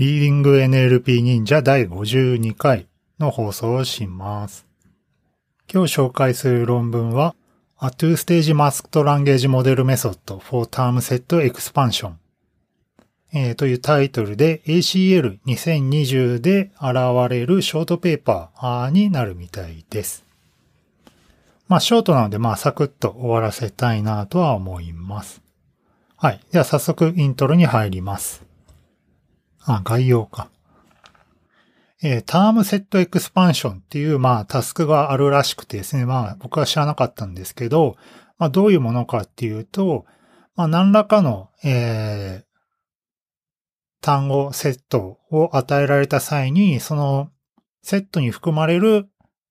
リーディング NLP 忍者第52回の放送をします。今日紹介する論文は、A Two-Stage Masked Language Model Method for Term Set Expansion、えーというタイトルで ACL2020 で現れるショートペーパーになるみたいです。まあ、ショートなので、まあ、サクッと終わらせたいなとは思います。はい。では、早速、イントロに入ります。あ、概要か。えー、タームセットエクスパンションっていう、まあ、タスクがあるらしくてですね。まあ、僕は知らなかったんですけど、まあ、どういうものかっていうと、まあ、何らかの、えー、単語セットを与えられた際に、そのセットに含まれる、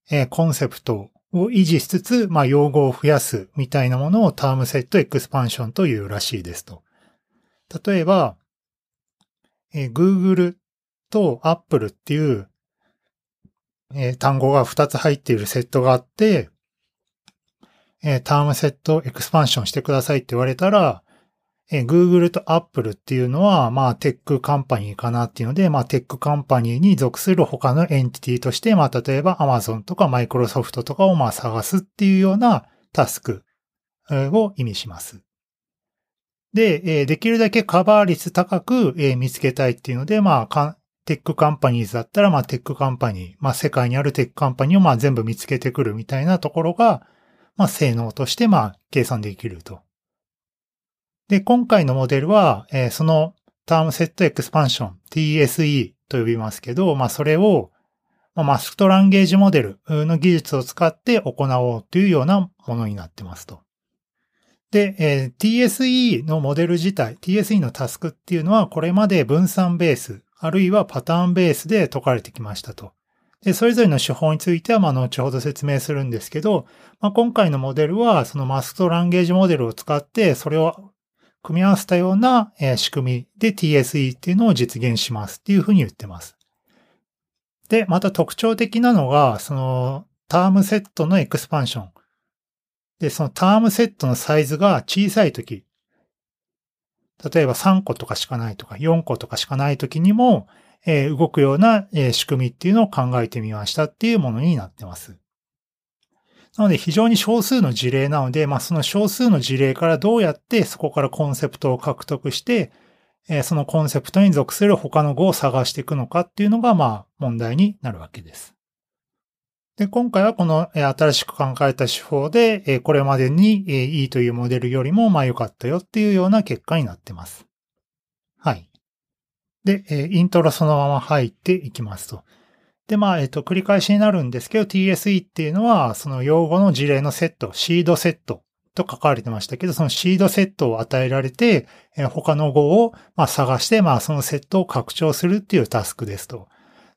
えー、コンセプトを維持しつつ、まあ、用語を増やすみたいなものをタームセットエクスパンションというらしいですと。例えば、えー、Google と Apple っていう、えー、単語が2つ入っているセットがあって、えー、 term set expansion してくださいって言われたら、えー、Google と Apple っていうのは、まあ、 tech company かなっていうので、まあ、 tech company に属する他の entity として、まあ、例えば Amazon とか Microsoft とかをまあ探すっていうようなタスクを意味します。で、できるだけカバー率高く、見つけたいっていうので、まあ、 tech companies だったら、まあ、 tech company、まあ、世界にある tech company をまあ全部見つけてくるみたいなところが、まあ、性能としてまあ、計算できると。で、今回のモデルは、その term set expansion、TSE と呼びますけど、まあそれを、まあ、マスクトランゲージモデルの技術を使って行おうというようなものになってますと。で、えー、TSE のモデル自体、TSE のタスクっていうのはこれまで分散ベース、あるいはパターンベースで解かれてきましたと。で、それぞれの手法については、まあ、後ほど説明するんですけど、まあ、今回のモデルは、そのマスクトランゲージモデルを使って、それを組み合わせたような仕組みで TSE っていうのを実現しますっていうふうに言ってます。で、また特徴的なのが、そのタームセットのエクスパンション。で、そのタームセットのサイズが小さいとき、例えば3個とかしかないとか4個とかしかないときにも、えー、動くような、え、仕組みっていうのを考えてみましたっていうものになってます。なので非常に少数の事例なので、まあその少数の事例からどうやってそこからコンセプトを獲得して、えー、そのコンセプトに属する他の語を探していくのかっていうのがまあ問題になるわけです。で、今回はこの、新しく考えた手法で、これまでに、えー、いというモデルよりもまあ良かったよっていうような結果になってます。はい。で、イントロそのまま入っていきますと。で、まあ、えっと、繰り返しになるんですけど、TSE っていうのは、その用語の事例のセット、シードセットと書かれてましたけど、そのシードセットを与えられて、他の語を、ま、探して、まあ、そのセットを拡張するっていうタスクですと。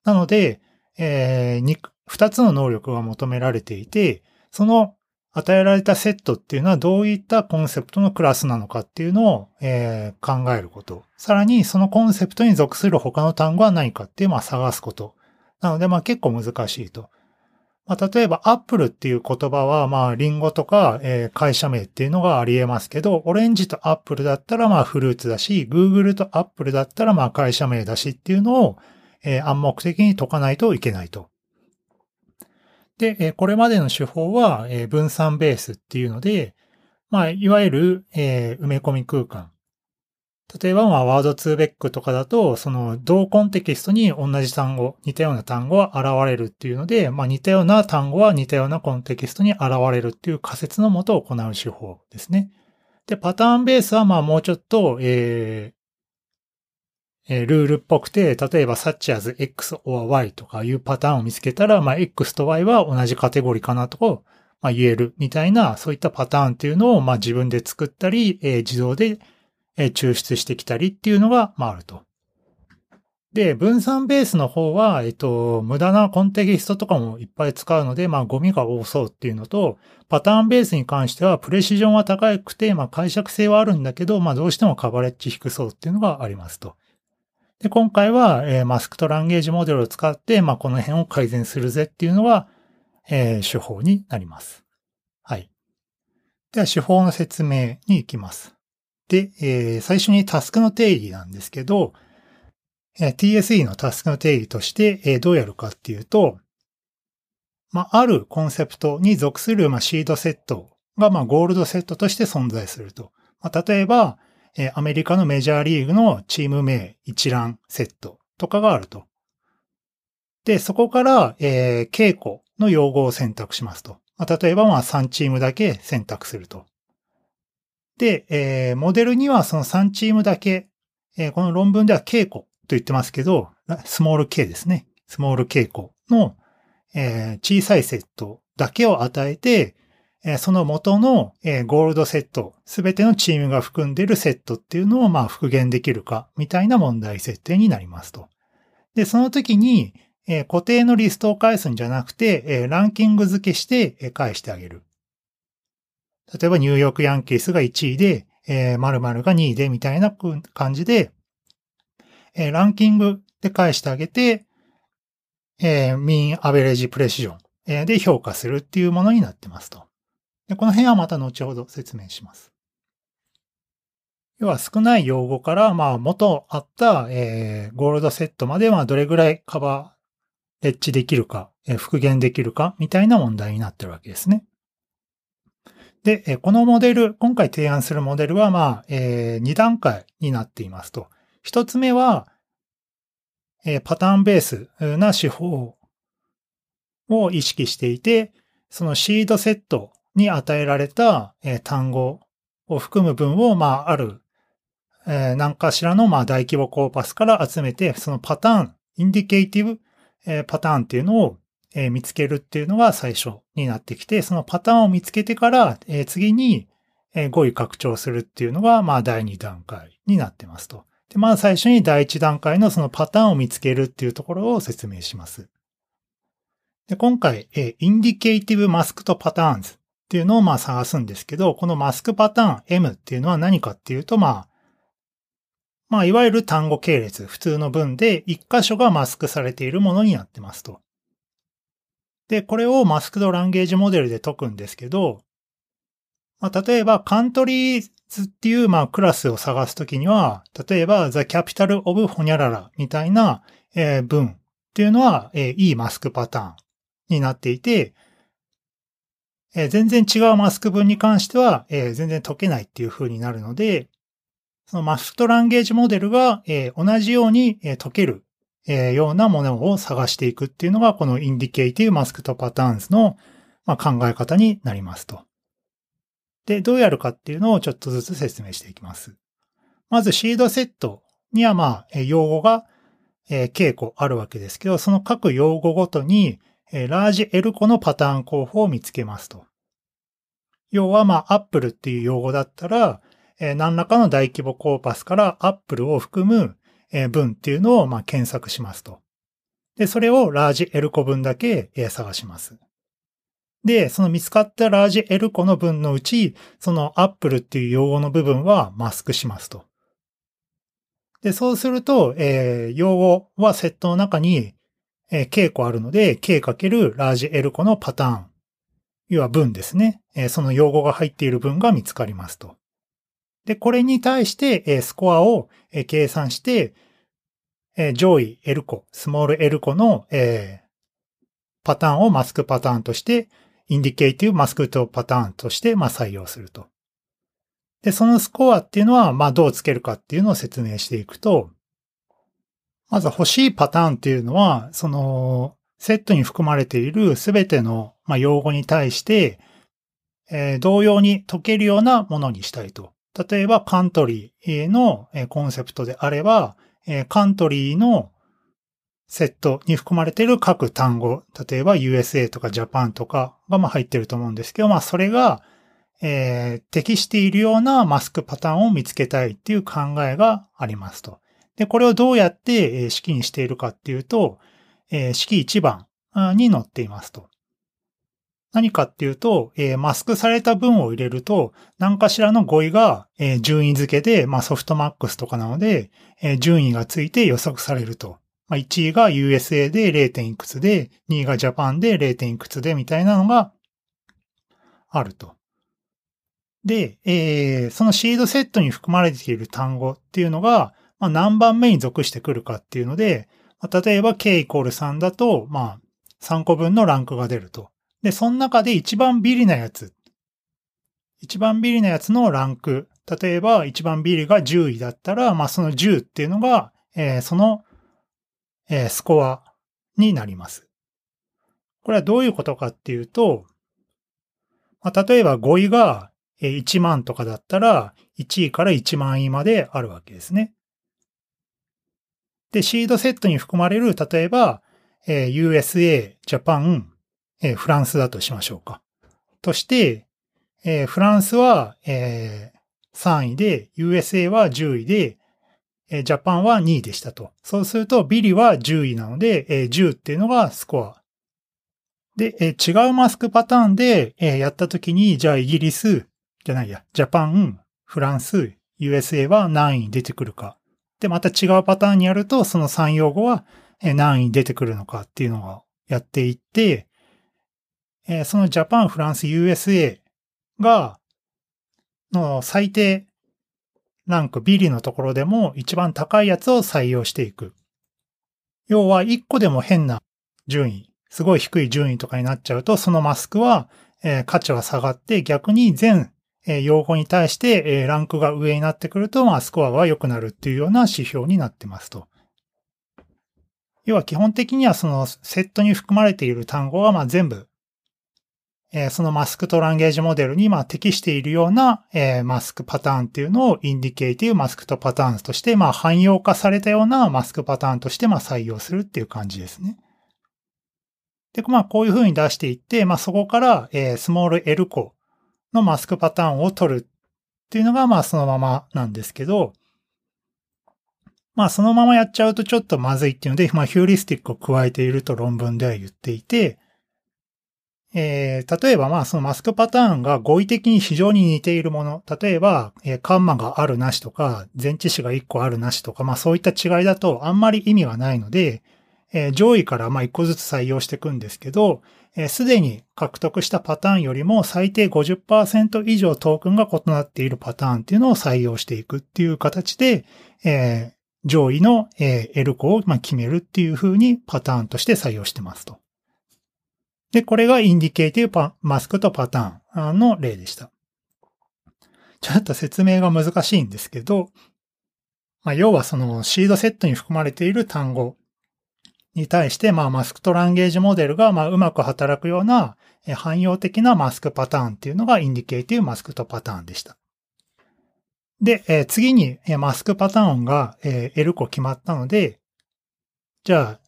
なので、えー、二つの能力が求められていて、その与えられたセットっていうのはどういったコンセプトのクラスなのかっていうのを、えー、考えること。さらに、そのコンセプトに属する他の単語は何かっていうのは探すこと。なので、まあ結構難しいと。まあ、例えば、アップルっていう言葉は、まあ、リンゴとか、えー、会社名っていうのがあり得ますけど、オレンジとアップルだったら、まあ、フルーツだし、グーグルとアップルだったら、まあ、会社名だしっていうのを、えー、暗黙的に解かないといけないと。で、え、これまでの手法は、え、分散ベースっていうので、まあ、いわゆる、え、埋め込み空間。例えば、まあ、ワードツーベックとかだと、その、同コンテキストに同じ単語、似たような単語は現れるっていうので、まあ、似たような単語は似たようなコンテキストに現れるっていう仮説のもと行う手法ですね。で、パターンベースは、まあ、もうちょっと、え、え、ルールっぽくて、例えば、such as x or y とかいうパターンを見つけたら、まあ、x と y は同じカテゴリーかなと、まあ、言えるみたいな、そういったパターンっていうのを、まあ、自分で作ったり、え、自動でえ抽出してきたりっていうのが、まあ、あると。で、分散ベースの方は、えっと、無駄なコンテキストとかもいっぱい使うので、まあ、ゴミが多そうっていうのと、パターンベースに関しては、プレシジョンは高くて、まあ、解釈性はあるんだけど、まあ、どうしてもカバレッジ低そうっていうのがありますと。で、今回は、えー、マスクとランゲージモデルを使って、まあ、この辺を改善するぜっていうのが、えー、手法になります。はい。では、手法の説明に行きます。で、えー、最初にタスクの定義なんですけど、えー TSE のタスクの定義として、えーどうやるかっていうと、まあ、あるコンセプトに属する、まあ、シードセットが、まあ、ゴールドセットとして存在すると。まあ、例えば、えーアメリカのメジャーリーグのチーム名一覧セットとかがあると。で、そこから、えー稽古の用語を選択しますと。まあ、例えば、まあ、3チームだけ選択すると。で、えーモデルにはその3チームだけ、えーこの論文では稽古と言ってますけど、スモール K ですね。スモール稽古の、えー小さいセットだけを与えて、その元の、ゴールドセット、すべてのチームが含んでいるセットっていうのをまあ復元できるか、みたいな問題設定になりますと。で、その時に、固定のリストを返すんじゃなくて、ランキング付けして、返してあげる。例えばニューヨークヤンキースが1位で、〇〇が2位でみたいな感じで、ランキングで返してあげて、えーミンアベレージプレシジョンで評価するっていうものになってますと。でこの辺はまた後ほど説明します。要は少ない用語から、まあ元あった、えーゴールドセットまではどれぐらいカバー、レッジできるか、えー復元できるか、みたいな問題になってるわけですね。で、えーこのモデル、今回提案するモデルは、まあ、え2段階になっていますと。一つ目は、えーパターンベースな手法を意識していて、そのシードセットに与えられた、えー単語を含む文を、まあ、ある、えー何かしらの、まあ、大規模コーパスから集めて、そのパターン、インディケイティブ、えーパターンっていうのを、えー見つけるっていうのが最初になってきて、そのパターンを見つけてから、えー次に、えー語彙拡張するっていうのが、まあ、第2段階になってますと。で、まあ、最初に第1段階のそのパターンを見つけるっていうところを説明します。で、今回、えー、インディケイティブマスクとパターンズっていうのをまあ探すんですけど、このマスクパターン M っていうのは何かっていうと、まあ、まあ、いわゆる単語系列、普通の文で一箇所がマスクされているものになってますと。で、これをマスクドランゲージモデルで解くんですけど、まあ、例えば、カントリーズっていう、まあ、クラスを探すときには、例えば、The Capital of Honyarara みたいな、えー文っていうのは、えーいいマスクパターンになっていて、え全然違うマスク文に関しては、え全然解けないっていう風になるので、そのマスクトランゲージモデルが、え同じように、え解ける、えようなものを探していくっていうのが、このインディケイティブマスクとパターンズの、まあ、考え方になりますと。で、どうやるかっていうのをちょっとずつ説明していきます。まずシードセットにはまあ、用語が、え稽古あるわけですけど、その各用語ごとに、えラージ L 個のパターン候補を見つけますと。要はまあ、Apple っていう用語だったら、えー何らかの大規模コーパスから Apple を含む、えー文っていうのをまあ検索しますと。で、それをラージ L 個分だけ、えー探します。で、その見つかったラージ L 個の文のうち、その Apple っていう用語の部分はマスクしますと。で、そうすると、えー用語はセットの中に、えー K 個あるので、K かけるラージ L 個のパターン。要は文ですね。えーその用語が入っている文が見つかりますと。で、これに対して、えースコアを、えー計算して、えー上位 L 個、スモール L 個の、えーパターンをマスクパターンとして、インディケイティブマスクとパターンとして、まあ、採用すると。で、そのスコアっていうのは、まあ、どうつけるかっていうのを説明していくと、まず欲しいパターンっていうのは、その、セットに含まれているすべての、まあ、用語に対して、えー同様に解けるようなものにしたいと。例えば、カントリーのコンセプトであれば、えーカントリーのセットに含まれている各単語、例えば USA とか Japan とかがまあ入ってると思うんですけど、まあそれが、えー適しているようなマスクパターンを見つけたいっていう考えがありますと。で、これをどうやってえ式にしているかっていうと、え式1番に載っていますと。何かっていうと、えマスクされた文を入れると、何かしらの語彙が、順位付けで、まあソフトマックスとかなので、え順位がついて予測されると。まあ、1位が USA で 0. いくつで、2位が Japan で 0. いくつでみたいなのがあると。で、えーそのシードセットに含まれている単語っていうのが、まあ、何番目に属してくるかっていうので、まあ、例えば k イコール3だと、まあ、3個分のランクが出ると。で、その中で一番ビリなやつ。一番ビリなやつのランク。例えば、一番ビリが10位だったら、まあ、その10っていうのが、えー、その、えー、スコアになります。これはどういうことかっていうと、まあ、例えば5位が1万とかだったら、1位から1万位まであるわけですね。で、シードセットに含まれる、例えば、えー、USA、ジャパン、えー、フランスだとしましょうか。として、えー、フランスは、えー、3位で、USA は10位で、えー、ジャパンは2位でしたと。そうすると、ビリは10位なので、えー、10っていうのがスコア。で、えー、違うマスクパターンで、えー、やったときに、じゃあイギリス、じゃないや、ジャパン、フランス、USA は何位に出てくるか。で、また違うパターンにやると、その3用語は何位出てくるのかっていうのをやっていって、えそのジャパン、フランス、USA が、の最低ランク、ビリのところでも一番高いやつを採用していく。要は1個でも変な順位、すごい低い順位とかになっちゃうと、そのマスクは、え価値は下がって逆に全え用語に対して、えランクが上になってくると、まあ、スコアが良くなるっていうような指標になってますと。要は基本的にはそのセットに含まれている単語はまあ全部、えそのマスクとランゲージモデルにまあ適しているような、えマスクパターンっていうのをインディケイティブマスクとパターンとしてまあ汎用化されたようなマスクパターンとしてまあ採用するっていう感じですね。で、まあこういう風に出していって、まあそこから、えスモール L コのマスクパターンを取るっていうのがまあそのままなんですけど、まあそのままやっちゃうとちょっとまずいっていうので、まあヒューリスティックを加えていると論文では言っていて、えー、例えばまあそのマスクパターンが語彙的に非常に似ているもの、例えば、えー、カンマがあるなしとか、前置詞が1個あるなしとか、まあそういった違いだとあんまり意味がないので、えー、上位からまあ1個ずつ採用していくんですけど、す、で、に獲得したパターンよりも最低50%以上トークンが異なっているパターンっていうのを採用していくっていう形で、えー、上位の、えー、L コを、決めるっていう風にパターンとして採用してますと。で、これがインディケーティブマスクとパターンの例でした。ちょっと説明が難しいんですけど、まあ、要はそのシードセットに含まれている単語に対して、まあ、マスクとランゲージモデルが、まあ、うまく働くような、汎用的なマスクパターンっていうのがインディケーティブマスクとパターンでした。で、え、次に、マスクパターンが、えー、L 個決まったので、じゃあ、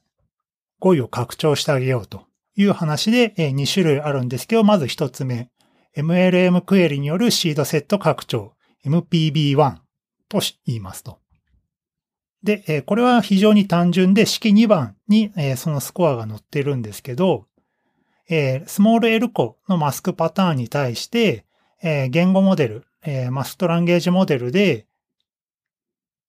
語彙を拡張してあげようという話で、え、2種類あるんですけど、まず1つ目、MLM クエリによるシードセット拡張、MPB1 と言いますと。で、えこれは非常に単純で、式2番に、えそのスコアが載ってるんですけど、えスモール L コのマスクパターンに対して、え言語モデル、えマストランゲージモデルで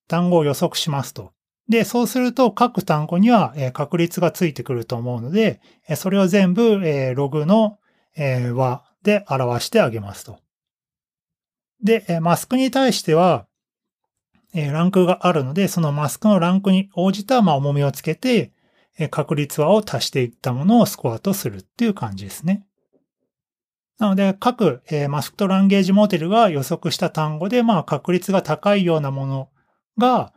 単語を予測しますと。で、そうすると各単語には、確率がついてくると思うので、それを全部、ログの、和で表してあげますと。で、マスクに対しては、えランクがあるので、そのマスクのランクに応じた、まあ、重みをつけて、え確率和を足していったものをスコアとするっていう感じですね。なので、各、えマスクとランゲージモデルが予測した単語で、まあ、確率が高いようなものが、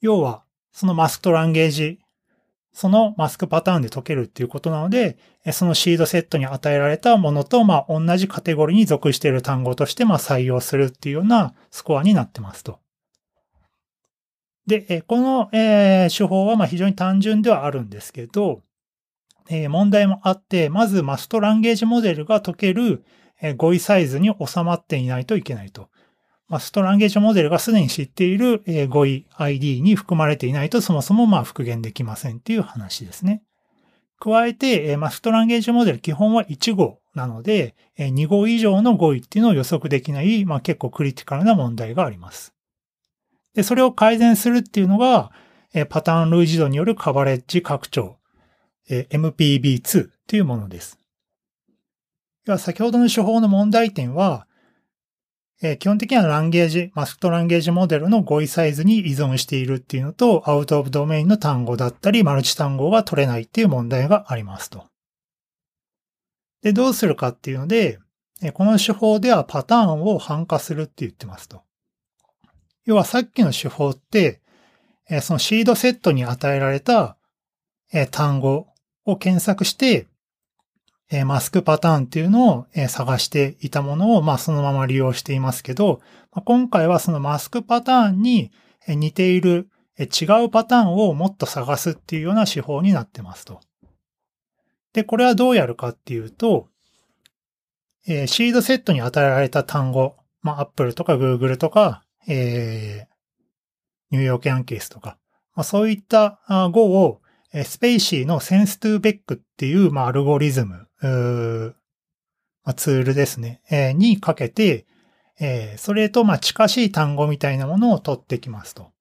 要は、そのマスクとランゲージ、そのマスクパターンで解けるっていうことなので、そのシードセットに与えられたものと、まあ、同じカテゴリーに属している単語として、まあ、採用するっていうようなスコアになってますと。で、この、手法は非常に単純ではあるんですけど、問題もあって、まずマストランゲージモデルが解ける語彙サイズに収まっていないといけないと。マストランゲージモデルがすでに知っている語彙 ID に含まれていないとそもそもま復元できませんっていう話ですね。加えて、マストランゲージモデル基本は1語なので、2語以上の語彙っていうのを予測できない、まあ、結構クリティカルな問題があります。で、それを改善するっていうのが、えパターン類似度によるカバレッジ拡張、え MPB2 っていうものです。では、先ほどの手法の問題点は、え、基本的にはランゲージ、マスクトランゲージモデルの語彙サイズに依存しているっていうのと、アウトオブドメインの単語だったり、マルチ単語が取れないっていう問題がありますと。で、どうするかっていうので、この手法ではパターンを反化するって言ってますと。要はさっきの手法って、そのシードセットに与えられた単語を検索して、マスクパターンっていうのを探していたものを、まあ、そのまま利用していますけど、今回はそのマスクパターンに似ている違うパターンをもっと探すっていうような手法になってますと。で、これはどうやるかっていうと、シードセットに与えられた単語、まあ、Apple とか Google とか、えー、ニューヨークヤンキースとか、まあ、そういった語をスペイシーのセンストゥーベックっていう、まあ、アルゴリズム、まあ、ツールですね、えー、にかけて、えー、それと、ま、近しい単語みたいなものを取ってきますと。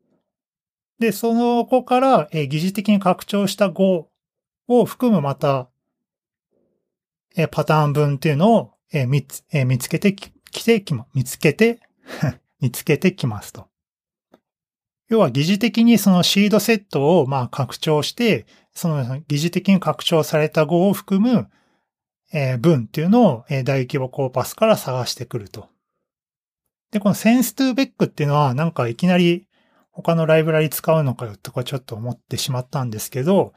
で、その子から、えー、疑似的に拡張した語を含むまた、えー、パターン分っていうのを、えー見つえー、見つけてきてきま、見つけて 見つけてきますと。要は疑似的にそのシードセットをまあ拡張して、その疑似的に拡張された語を含む、え、文っていうのを、え、大規模コーパスから探してくると。で、このセンストゥーベックっていうのはなんかいきなり他のライブラリ使うのかよとかちょっと思ってしまったんですけど、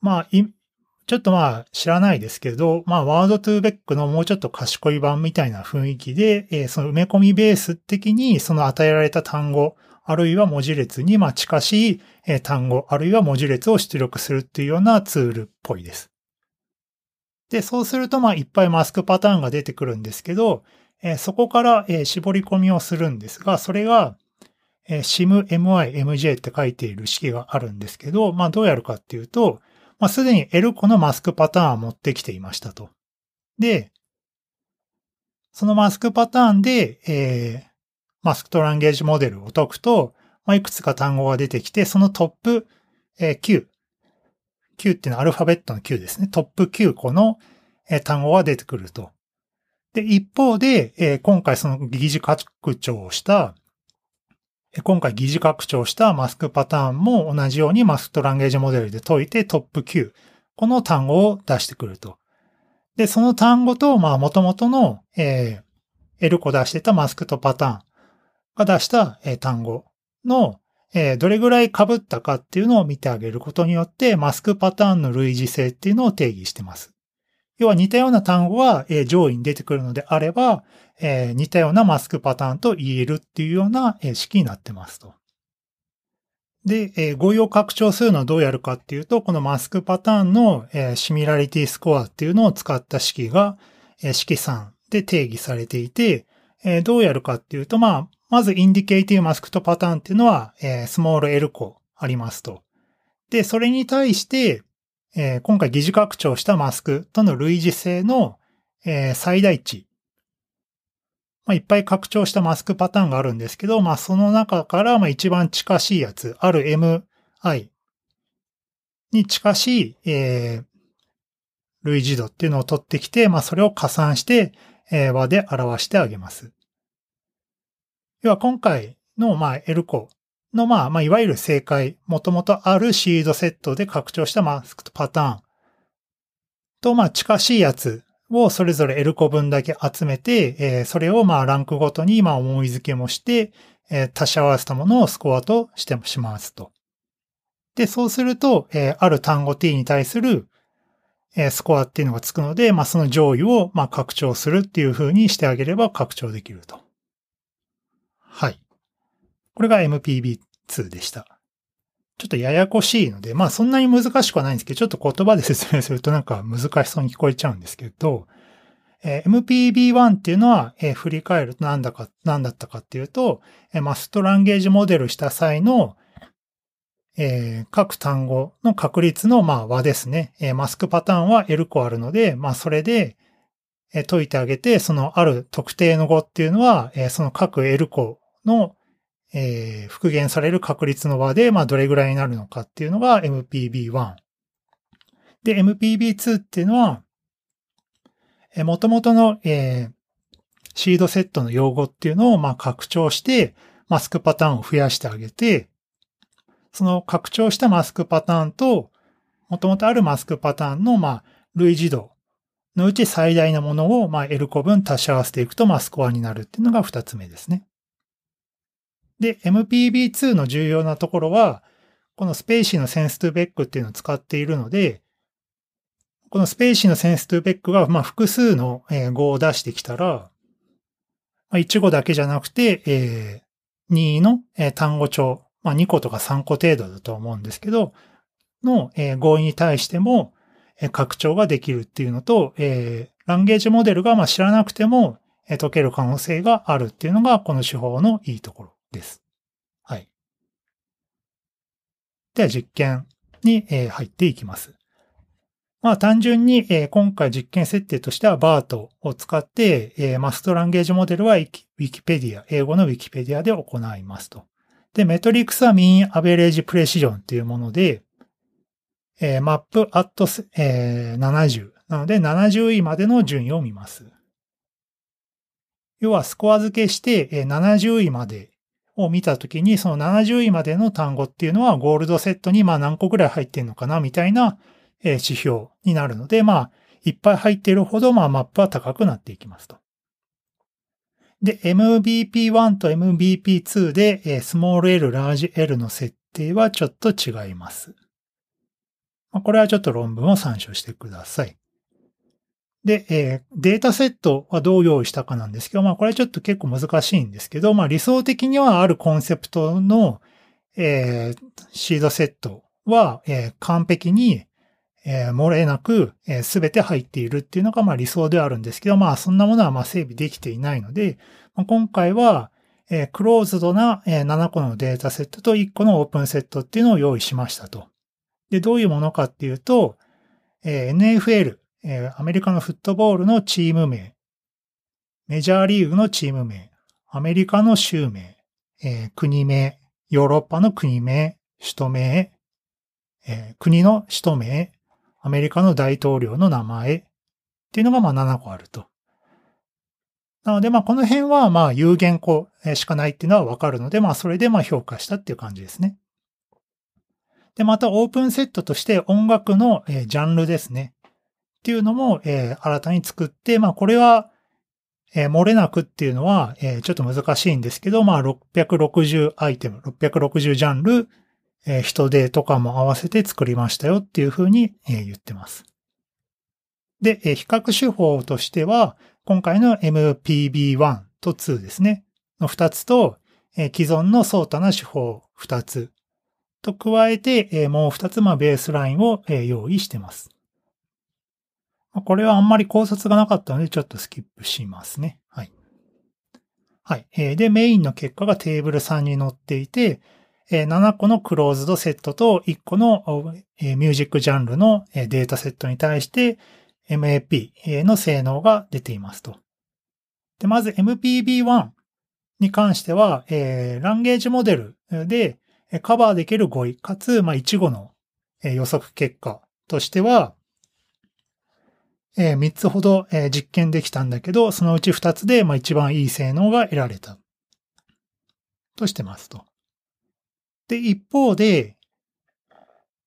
まあ、ちょっとまあ知らないですけど、まあワードトゥーベックのもうちょっと賢い版みたいな雰囲気で、えー、その埋め込みベース的にその与えられた単語、あるいは文字列にまあ近しい単語、あるいは文字列を出力するっていうようなツールっぽいです。で、そうするとまあいっぱいマスクパターンが出てくるんですけど、えそこからえ絞り込みをするんですが、それがえ SIM、MI、MJ って書いている式があるんですけど、まあどうやるかっていうと、まあすでに L 個のマスクパターンを持ってきていましたと。で、そのマスクパターンで、えー、マスクトランゲージモデルを解くと、まあ、いくつか単語が出てきて、そのトップ、えー、9。9っていうのはアルファベットの9ですね。トップ9個の、えー、単語が出てくると。で、一方で、えー、今回その疑似拡張をした、今回疑似拡張したマスクパターンも同じようにマスクトランゲージモデルで解いてトップ9。この単語を出してくると。で、その単語と、まあ、元々の、えー、L 個出してたマスクとパターン。が出した単語のどれぐらい被ったかっていうのを見てあげることによって、マスクパターンの類似性っていうのを定義してます。要は似たような単語が上位に出てくるのであれば、え似たようなマスクパターンと言えるっていうような式になってますと。で、語彙を拡張するのはどうやるかっていうと、このマスクパターンのシミュラリティスコアっていうのを使った式が式3で定義されていて、どうやるかっていうと、まあ、まずインディケイティブマスクとパターンっていうのは、えー、スモール L 個ありますと。で、それに対して、えー、今回疑似拡張したマスクとの類似性の、えー、最大値。まあ、いっぱい拡張したマスクパターンがあるんですけど、まあ、その中から、まあ、一番近しいやつ、ある MI に近しい、えー、類似度っていうのを取ってきて、まあ、それを加算して、えー、和で表してあげます。要は今回の、まあ、L コの、まあ、まあ、いわゆる正解、もともとあるシードセットで拡張したマスクパターンと、まあ、近しいやつをそれぞれ L 個分だけ集めて、えー、それをまあ、ランクごとに、まあ、思い付けもして、えー、足し合わせたものをスコアとしてしますと。で、そうすると、えー、ある単語 t に対する、え、スコアっていうのがつくので、まあ、その上位を、まあ、拡張するっていう風にしてあげれば拡張できると。はい。これが MPB2 でした。ちょっとややこしいので、まあそんなに難しくはないんですけど、ちょっと言葉で説明するとなんか難しそうに聞こえちゃうんですけど、えー、MPB1 っていうのは、えー、振り返ると何だか、何だったかっていうと、えー、マストランゲージモデルした際の、えー、各単語の確率の、まあ、和ですね。え、マスクパターンは L 個あるので、まあ、それで、え、解いてあげて、そのある特定の語っていうのは、え、その各 L 個の、えー、復元される確率の和で、まあ、どれぐらいになるのかっていうのが MPB1。で、MPB2 っていうのは、えー、元々の、えー、シードセットの用語っていうのをまあ拡張して、マスクパターンを増やしてあげて、その拡張したマスクパターンと、もともとあるマスクパターンのまあ類似度のうち最大のものをまあ L 個分足し合わせていくとまあスコアになるっていうのが二つ目ですね。で、MPB2 の重要なところは、このスペーシーのセンストゥーベックっていうのを使っているので、このスペーシーのセンストゥーベックが、まあ、複数の語を出してきたら、まあ、1語だけじゃなくて、えー、2の単語帳、まあ、2個とか3個程度だと思うんですけど、の語彙に対しても拡張ができるっていうのと、えー、ランゲージモデルがまあ知らなくても解ける可能性があるっていうのがこの手法のいいところ。です。はい。では実験に入っていきます。まあ単純に今回実験設定としては BART を使ってマストランゲージモデルは Wikipedia、英語の Wikipedia で行いますと。で、メトリックスは Mean Average Precision っていうもので、マップ at 70なので70位までの順位を見ます。要はスコア付けして70位までを見たときに、その70位までの単語っていうのはゴールドセットにまあ何個ぐらい入ってんのかなみたいな指標になるので、まあ、いっぱい入っているほどまあマップは高くなっていきますと。で、MBP1 と MBP2 でスモール l、ラージ L の設定はちょっと違います。これはちょっと論文を参照してください。で、えー、データセットはどう用意したかなんですけど、まあこれちょっと結構難しいんですけど、まあ理想的にはあるコンセプトの、えー、シードセットは、えー、完璧に、えー、漏れなくすべ、て入っているっていうのがまあ理想ではあるんですけど、まあそんなものはまあ整備できていないので、まあ、今回は、えー、クローズドな、えー、7個のデータセットと1個のオープンセットっていうのを用意しましたと。で、どういうものかっていうと、えー、NFL、えー、アメリカのフットボールのチーム名、メジャーリーグのチーム名、アメリカの州名、えー、国名、ヨーロッパの国名、首都名、えー、国の首都名、アメリカの大統領の名前。っていうのがまあ7個あると。なのでまあこの辺はまあ有限個しかないっていうのはわかるのでまあそれでまあ評価したっていう感じですね。で、またオープンセットとして音楽のジャンルですね。っていうのも、えー、新たに作って、まあこれは、えー、漏れなくっていうのは、えー、ちょっと難しいんですけど、まあ660アイテム、660ジャンル、えー、人手とかも合わせて作りましたよっていうふうに、えー、言ってます。で、えー、比較手法としては、今回の MPB1 と2ですね、の2つと、えー、既存の相対な手法2つと加えて、えー、もう2つ、まあ、ベースラインを、えー、用意してます。これはあんまり考察がなかったので、ちょっとスキップしますね。はい。はい。で、メインの結果がテーブル3に載っていて、7個のクローズドセットと1個のミュージックジャンルのデータセットに対して MAP の性能が出ていますと。で、まず MPB1 に関しては、ランゲージモデルでカバーできる語彙、かつ、まあ、1語の予測結果としては、えー、3つほど、えー、実験できたんだけど、そのうち2つで、まあ、一番いい性能が得られた。としてますと。で、一方で、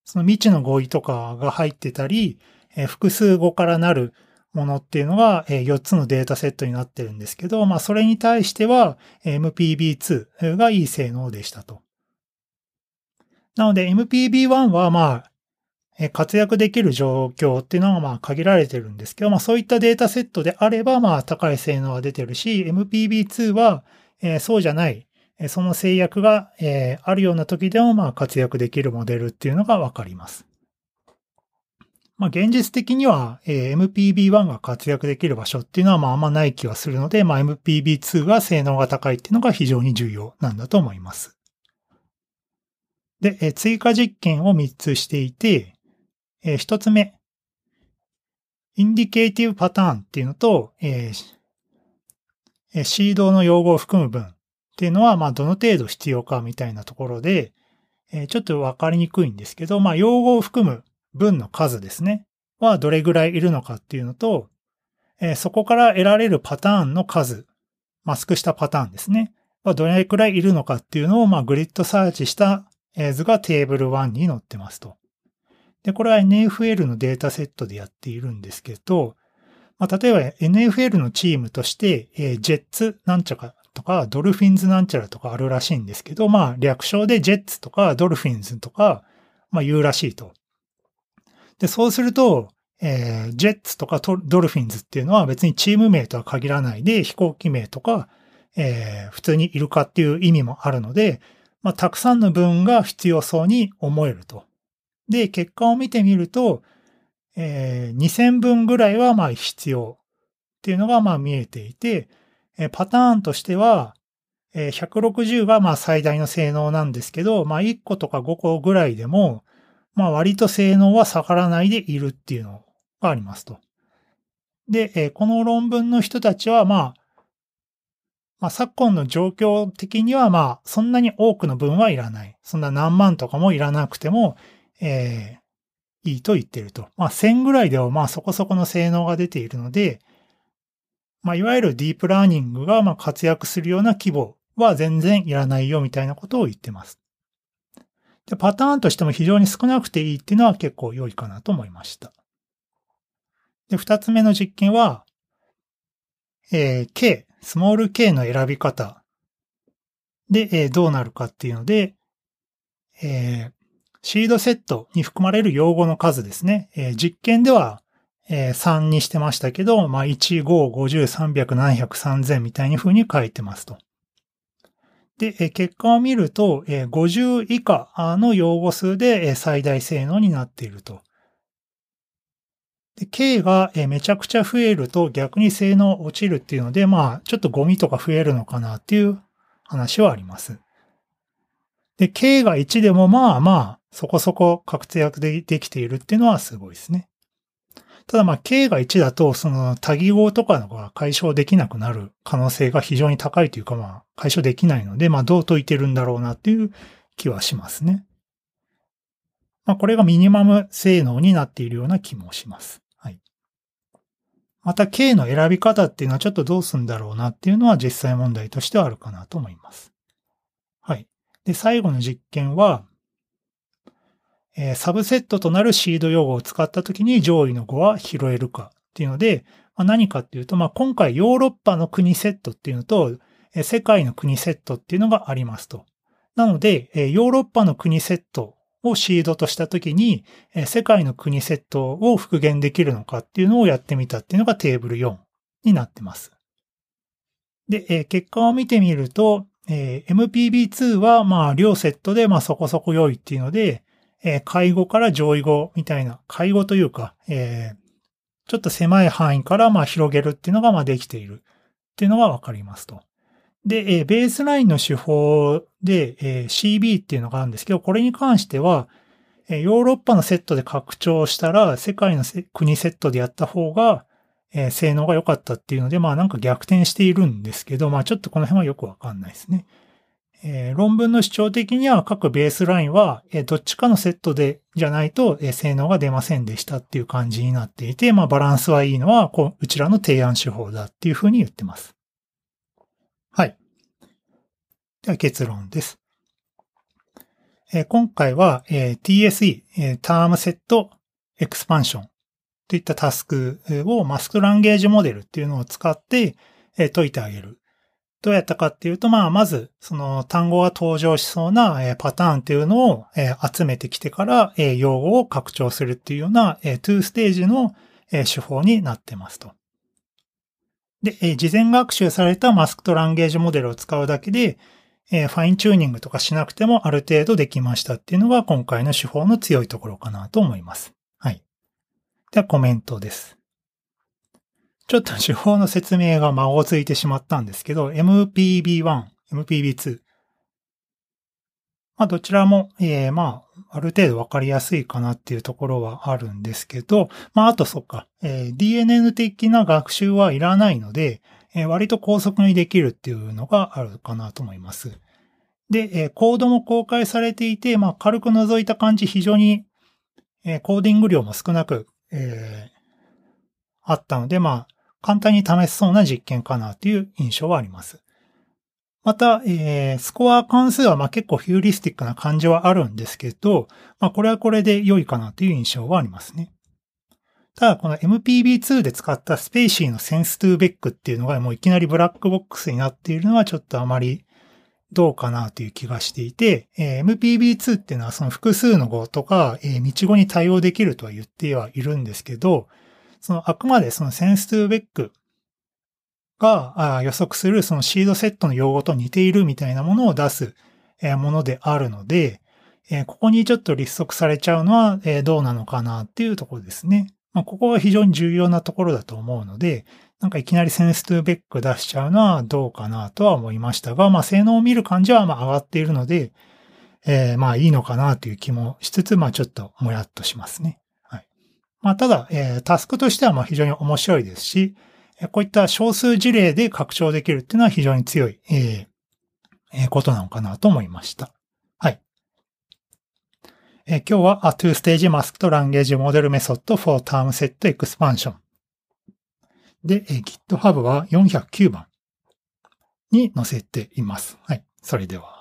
その未知の語彙とかが入ってたり、えー、複数語からなるものっていうのが、えー、4つのデータセットになってるんですけど、まあ、それに対しては、MPB2 がいい性能でしたと。なので MPB1 はまあ活躍できる状況っていうのはまあ限られてるんですけど、まあそういったデータセットであればまあ高い性能が出てるし、MPB2 は、え、そうじゃない、その制約が、え、あるような時でもまあ活躍できるモデルっていうのがわかります。まあ現実的には、MPB1 が活躍できる場所っていうのはまああんまない気はするので、まあ MPB2 が性能が高いっていうのが非常に重要なんだと思います。で、追加実験を3つしていて、えー、一つ目、インディケーティブパターンっていうのと、えー、シードの用語を含む文っていうのは、まあ、どの程度必要かみたいなところで、えー、ちょっとわかりにくいんですけど、まあ、用語を含む文の数ですね、はどれぐらいいるのかっていうのと、えー、そこから得られるパターンの数マスクしたパターンですね。はどれくらいいるのかっていうのを、まあ、 grid search した図がテーブル1に載ってますと。で、これは NFL のデータセットでやっているんですけど、まあ、例えば NFL のチームとして、えー、ジェッツなんちゃかとか、ドルフィンズなんちゃらとかあるらしいんですけど、まあ、略称でジェッツとかドルフィンズとか、まあ、言うらしいと。で、そうすると、えー、ジェッツとかドルフィンズっていうのは別にチーム名とは限らないで飛行機名とか、えー、普通にいるかっていう意味もあるので、まあ、たくさんの文が必要そうに思えると。で、結果を見てみると、えー、2000分ぐらいはまあ必要っていうのがまあ見えていて、えー、パターンとしては、えー、160がまあ最大の性能なんですけど、まあ1個とか5個ぐらいでも、まあ割と性能は下がらないでいるっていうのがありますと。で、えー、この論文の人たちはまあ、まあ、昨今の状況的にはまあ、そんなに多くの分はいらない。そんな何万とかもいらなくても、えー、いいと言ってると。まあ、1000ぐらいではまあそこそこの性能が出ているので、まあ、いわゆるディープラーニングがまあ活躍するような規模は全然いらないよみたいなことを言ってます。で、パターンとしても非常に少なくていいっていうのは結構良いかなと思いました。で、二つ目の実験は、えー、K、スモール K の選び方で、えー、どうなるかっていうので、えー、シードセットに含まれる用語の数ですね。えー、実験では、えー、3にしてましたけど、まあ、1、5、50、300、700、3000みたいに風に書いてますと。で、えー、結果を見ると、えー、50以下の用語数で、えー、最大性能になっていると。で、K が、えー、めちゃくちゃ増えると逆に性能落ちるっていうので、まあ、ちょっとゴミとか増えるのかなっていう話はあります。で、K が1でもまあまあ、そこそこ活躍でできているっていうのはすごいですね。ただまあ K が1だと、その多義語とかが解消できなくなる可能性が非常に高いというかまあ解消できないので、まあどう解いてるんだろうなっていう気はしますね。まあこれがミニマム性能になっているような気もします。はい。また K の選び方っていうのはちょっとどうすんだろうなっていうのは実際問題としてはあるかなと思います。はい。で、最後の実験は、えー、サブセットとなるシード用語を使った時に上位の語は拾えるかっていうので、まあ、何かっていうと、まあ、今回ヨーロッパの国セットっていうのと、えー、世界の国セットっていうのがありますと。なので、えー、ヨーロッパの国セットをシードとした時に、えー、世界の国セットを復元できるのかっていうのをやってみたっていうのがテーブル4になってます。で、えー、結果を見てみると、えー、MPB2 は、まあ、両セットで、まあ、そこそこ良いっていうので、えー、介護から上位語みたいな、介護というか、えー、ちょっと狭い範囲から、まあ、広げるっていうのが、まあ、できているっていうのがわかりますと。で、えー、ベースラインの手法で、えー、CB っていうのがあるんですけど、これに関しては、えー、ヨーロッパのセットで拡張したら、世界の国セットでやった方が、えー、性能が良かったっていうので、まあなんか逆転しているんですけど、まあちょっとこの辺はよくわかんないですね。えー、論文の主張的には各ベースラインは、えー、どっちかのセットでじゃないと、えー、性能が出ませんでしたっていう感じになっていて、まあバランスはいいのはこう、うちらの提案手法だっていうふうに言ってます。はい。では結論です。えー、今回は、えー、TSE、えー、タームセットエクスパンションといったタスクをマスクランゲージモデルっていうのを使って、え解いてあげる。どうやったかっていうと、まあ、まず、その単語が登場しそうな、パターンっていうのを、集めてきてから、用語を拡張するっていうような、え2ステージの、手法になってますと。で、事前学習されたマスクとランゲージモデルを使うだけで、ファインチューニングとかしなくてもある程度できましたっていうのが今回の手法の強いところかなと思います。はいではコメントです。ちょっと手法の説明が間をついてしまったんですけど、MPB1、MPB2。まあ、どちらも、えー、まあ、ある程度わかりやすいかなっていうところはあるんですけど、まあ、あとそっか、えー、DNN 的な学習はいらないので、えー、割と高速にできるっていうのがあるかなと思います。で、えー、コードも公開されていて、まあ、軽く覗いた感じ非常に、えー、コーディング量も少なくえー、あったので、まあ、簡単に試せそうな実験かなという印象はあります。また、えー、スコア関数はま結構ヒューリスティックな感じはあるんですけど、まあこれはこれで良いかなという印象はありますね。ただこの MPB2 で使ったスペーシーのセンストゥーベックっていうのがもういきなりブラックボックスになっているのはちょっとあまりどうかなという気がしていて、えー、MPB2 っていうのはその複数の語とか、えー、道語に対応できるとは言ってはいるんですけど、そのあくまでそのセンストゥーベックが予測するそのシードセットの用語と似ているみたいなものを出すものであるので、ここにちょっと立足されちゃうのはどうなのかなっていうところですね。まあ、ここは非常に重要なところだと思うので、なんかいきなりセンストゥーベック出しちゃうのはどうかなとは思いましたが、まあ性能を見る感じはまあ上がっているので、えー、まあいいのかなという気もしつつ、まあちょっともやっとしますね。まあただ、えー、タスクとしてはまあ非常に面白いですし、こういった少数事例で拡張できるっていうのは非常に強い、えーえー、ことなのかなと思いました。はい。えー、今日は A Two-Stage Masked Language Model Method for Term Set Expansion で、えー、GitHub は409番に載せています。はい。それでは。